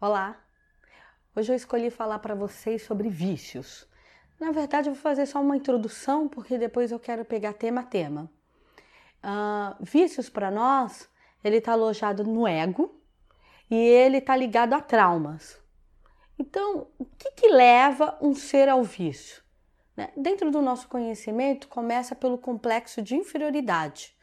Olá! Hoje eu escolhi falar para vocês sobre vícios. Na verdade, eu vou fazer só uma introdução, porque depois eu quero pegar tema a tema. Uh, vícios para nós, ele está alojado no ego e ele está ligado a traumas. Então, o que, que leva um ser ao vício? Né? Dentro do nosso conhecimento, começa pelo complexo de inferioridade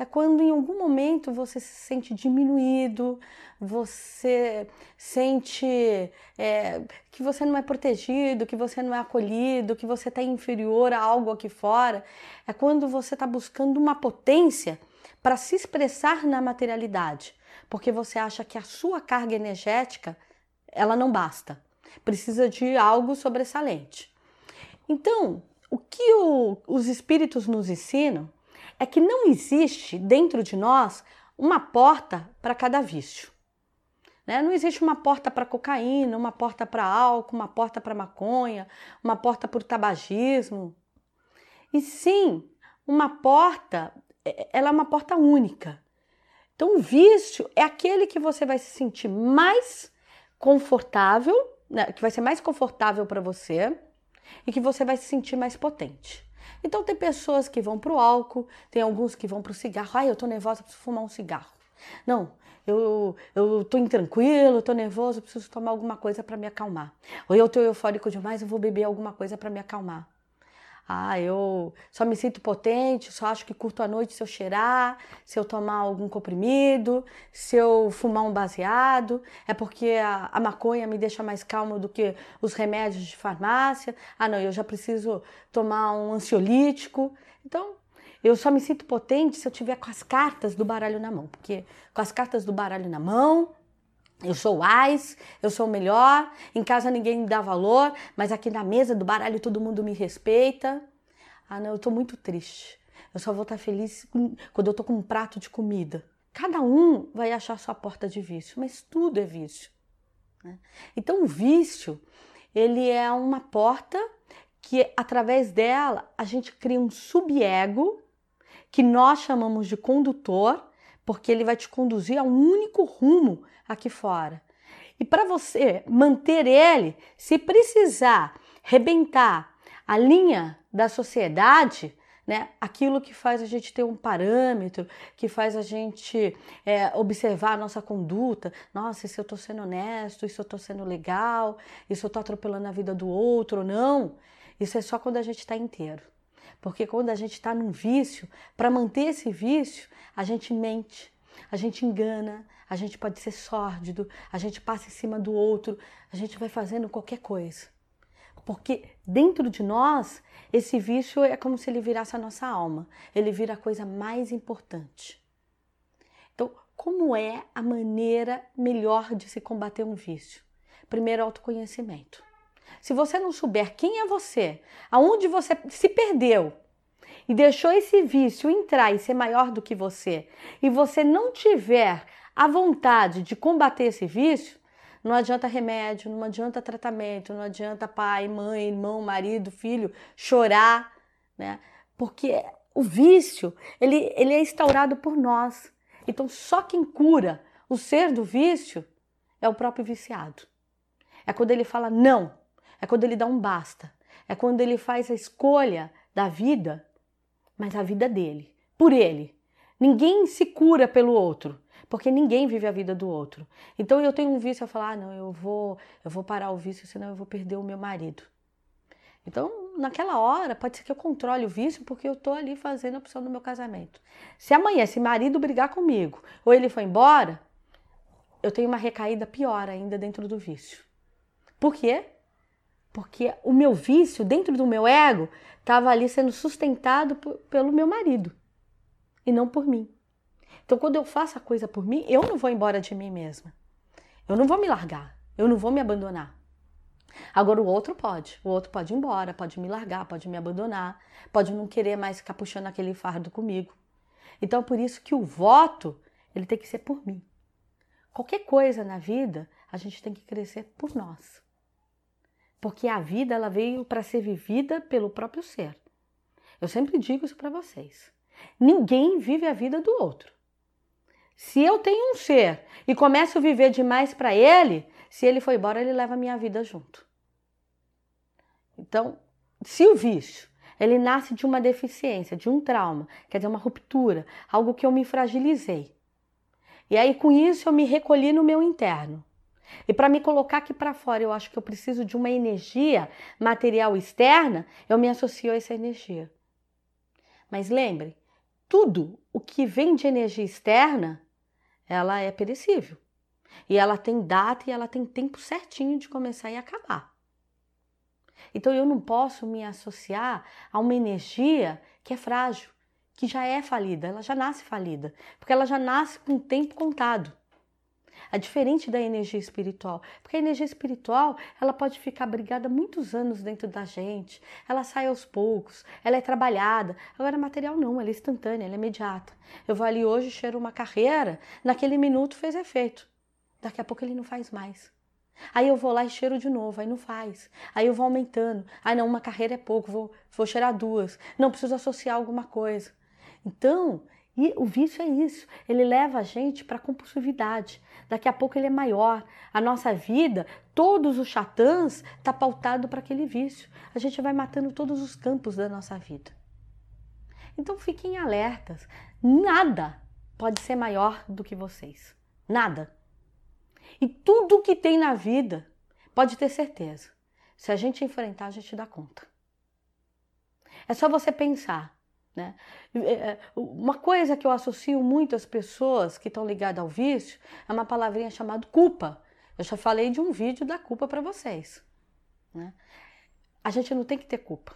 é quando em algum momento você se sente diminuído, você sente é, que você não é protegido, que você não é acolhido, que você está inferior a algo aqui fora. É quando você está buscando uma potência para se expressar na materialidade, porque você acha que a sua carga energética ela não basta, precisa de algo sobressalente. Então, o que o, os espíritos nos ensinam é que não existe dentro de nós uma porta para cada vício. Né? Não existe uma porta para cocaína, uma porta para álcool, uma porta para maconha, uma porta para o tabagismo. E sim, uma porta, é, ela é uma porta única. Então, o vício é aquele que você vai se sentir mais confortável, né? que vai ser mais confortável para você e que você vai se sentir mais potente. Então tem pessoas que vão para o álcool, tem alguns que vão para o cigarro. Ai, eu tô nervosa, preciso fumar um cigarro. Não, eu, eu tô intranquilo, tô nervoso, preciso tomar alguma coisa para me acalmar. Ou eu tô eufórico demais, eu vou beber alguma coisa para me acalmar. Ah, eu só me sinto potente, só acho que curto a noite se eu cheirar, se eu tomar algum comprimido, se eu fumar um baseado. É porque a, a maconha me deixa mais calmo do que os remédios de farmácia. Ah, não, eu já preciso tomar um ansiolítico. Então, eu só me sinto potente se eu tiver com as cartas do baralho na mão, porque com as cartas do baralho na mão, eu sou wise, eu sou o melhor, em casa ninguém me dá valor, mas aqui na mesa do baralho todo mundo me respeita. Ah, não, eu tô muito triste. Eu só vou estar feliz quando eu tô com um prato de comida. Cada um vai achar sua porta de vício, mas tudo é vício. Né? Então o vício, ele é uma porta que através dela a gente cria um subego que nós chamamos de condutor porque ele vai te conduzir a um único rumo aqui fora. E para você manter ele, se precisar rebentar a linha da sociedade, né, aquilo que faz a gente ter um parâmetro, que faz a gente é, observar a nossa conduta. Nossa, se eu estou sendo honesto, se eu estou sendo legal, se eu estou atropelando a vida do outro ou não. Isso é só quando a gente está inteiro. Porque quando a gente está num vício, para manter esse vício, a gente mente, a gente engana, a gente pode ser sórdido, a gente passa em cima do outro, a gente vai fazendo qualquer coisa. Porque dentro de nós, esse vício é como se ele virasse a nossa alma, ele vira a coisa mais importante. Então, como é a maneira melhor de se combater um vício? Primeiro, autoconhecimento. Se você não souber quem é você, aonde você se perdeu e deixou esse vício entrar e ser maior do que você, e você não tiver a vontade de combater esse vício, não adianta remédio, não adianta tratamento, não adianta pai, mãe, irmão, marido, filho chorar, né? Porque o vício, ele, ele é instaurado por nós. Então, só quem cura o ser do vício é o próprio viciado. É quando ele fala não, é quando ele dá um basta, é quando ele faz a escolha da vida, mas a vida dele, por ele. Ninguém se cura pelo outro, porque ninguém vive a vida do outro. Então eu tenho um vício a falar, ah, não, eu vou, eu vou parar o vício, senão eu vou perder o meu marido. Então, naquela hora, pode ser que eu controle o vício porque eu estou ali fazendo a opção do meu casamento. Se amanhã esse marido brigar comigo ou ele for embora, eu tenho uma recaída pior ainda dentro do vício. Por quê? Porque o meu vício, dentro do meu ego, estava ali sendo sustentado pelo meu marido e não por mim. Então, quando eu faço a coisa por mim, eu não vou embora de mim mesma. Eu não vou me largar. Eu não vou me abandonar. Agora, o outro pode. O outro pode ir embora, pode me largar, pode me abandonar, pode não querer mais ficar puxando aquele fardo comigo. Então, por isso que o voto, ele tem que ser por mim. Qualquer coisa na vida, a gente tem que crescer por nós porque a vida ela veio para ser vivida pelo próprio ser. Eu sempre digo isso para vocês. Ninguém vive a vida do outro. Se eu tenho um ser e começo a viver demais para ele, Se ele for embora, ele leva a minha vida junto. Então, se o vício ele nasce de uma deficiência, de um trauma, quer dizer, uma ruptura, algo que eu me fragilizei. E aí com isso eu me recolhi no meu interno. E para me colocar aqui para fora, eu acho que eu preciso de uma energia material externa, eu me associo a essa energia. Mas lembre, tudo o que vem de energia externa, ela é perecível. E ela tem data e ela tem tempo certinho de começar e acabar. Então eu não posso me associar a uma energia que é frágil, que já é falida, ela já nasce falida, porque ela já nasce com o tempo contado. É diferente da energia espiritual, porque a energia espiritual ela pode ficar brigada muitos anos dentro da gente, ela sai aos poucos, ela é trabalhada. Agora, material não, ela é instantânea, ela é imediata. Eu vou ali hoje, cheiro uma carreira, naquele minuto fez efeito, daqui a pouco ele não faz mais. Aí eu vou lá e cheiro de novo, aí não faz. Aí eu vou aumentando. Aí não, uma carreira é pouco, vou, vou cheirar duas. Não, preciso associar alguma coisa. Então, e o vício é isso, ele leva a gente para compulsividade. Daqui a pouco ele é maior. A nossa vida, todos os chatãs, está pautado para aquele vício. A gente vai matando todos os campos da nossa vida. Então fiquem alertas. Nada pode ser maior do que vocês. Nada. E tudo que tem na vida, pode ter certeza, se a gente enfrentar, a gente dá conta. É só você pensar. Né? É, é, uma coisa que eu associo muito às pessoas que estão ligadas ao vício é uma palavrinha chamada culpa. Eu já falei de um vídeo da culpa para vocês. Né? A gente não tem que ter culpa.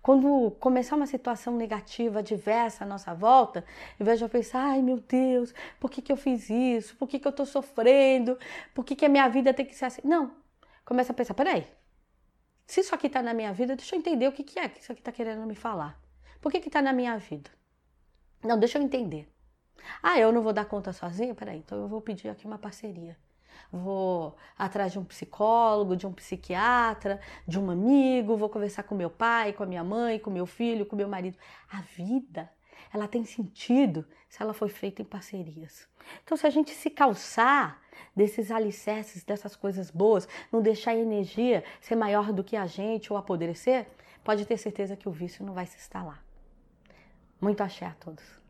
Quando começar uma situação negativa, diversa à nossa volta, em vez de eu pensar, ai meu Deus, por que, que eu fiz isso? Por que, que eu estou sofrendo? Por que, que a minha vida tem que ser assim? Não. Começa a pensar, peraí, se isso aqui está na minha vida, deixa eu entender o que, que é que isso aqui está querendo me falar. Por que está na minha vida? Não, deixa eu entender. Ah, eu não vou dar conta sozinha? Peraí, então eu vou pedir aqui uma parceria vou atrás de um psicólogo, de um psiquiatra, de um amigo, vou conversar com meu pai, com a minha mãe, com meu filho, com meu marido. A vida, ela tem sentido se ela foi feita em parcerias. Então, se a gente se calçar desses alicerces, dessas coisas boas, não deixar a energia ser maior do que a gente ou apodrecer, pode ter certeza que o vício não vai se instalar. Muito axé a todos.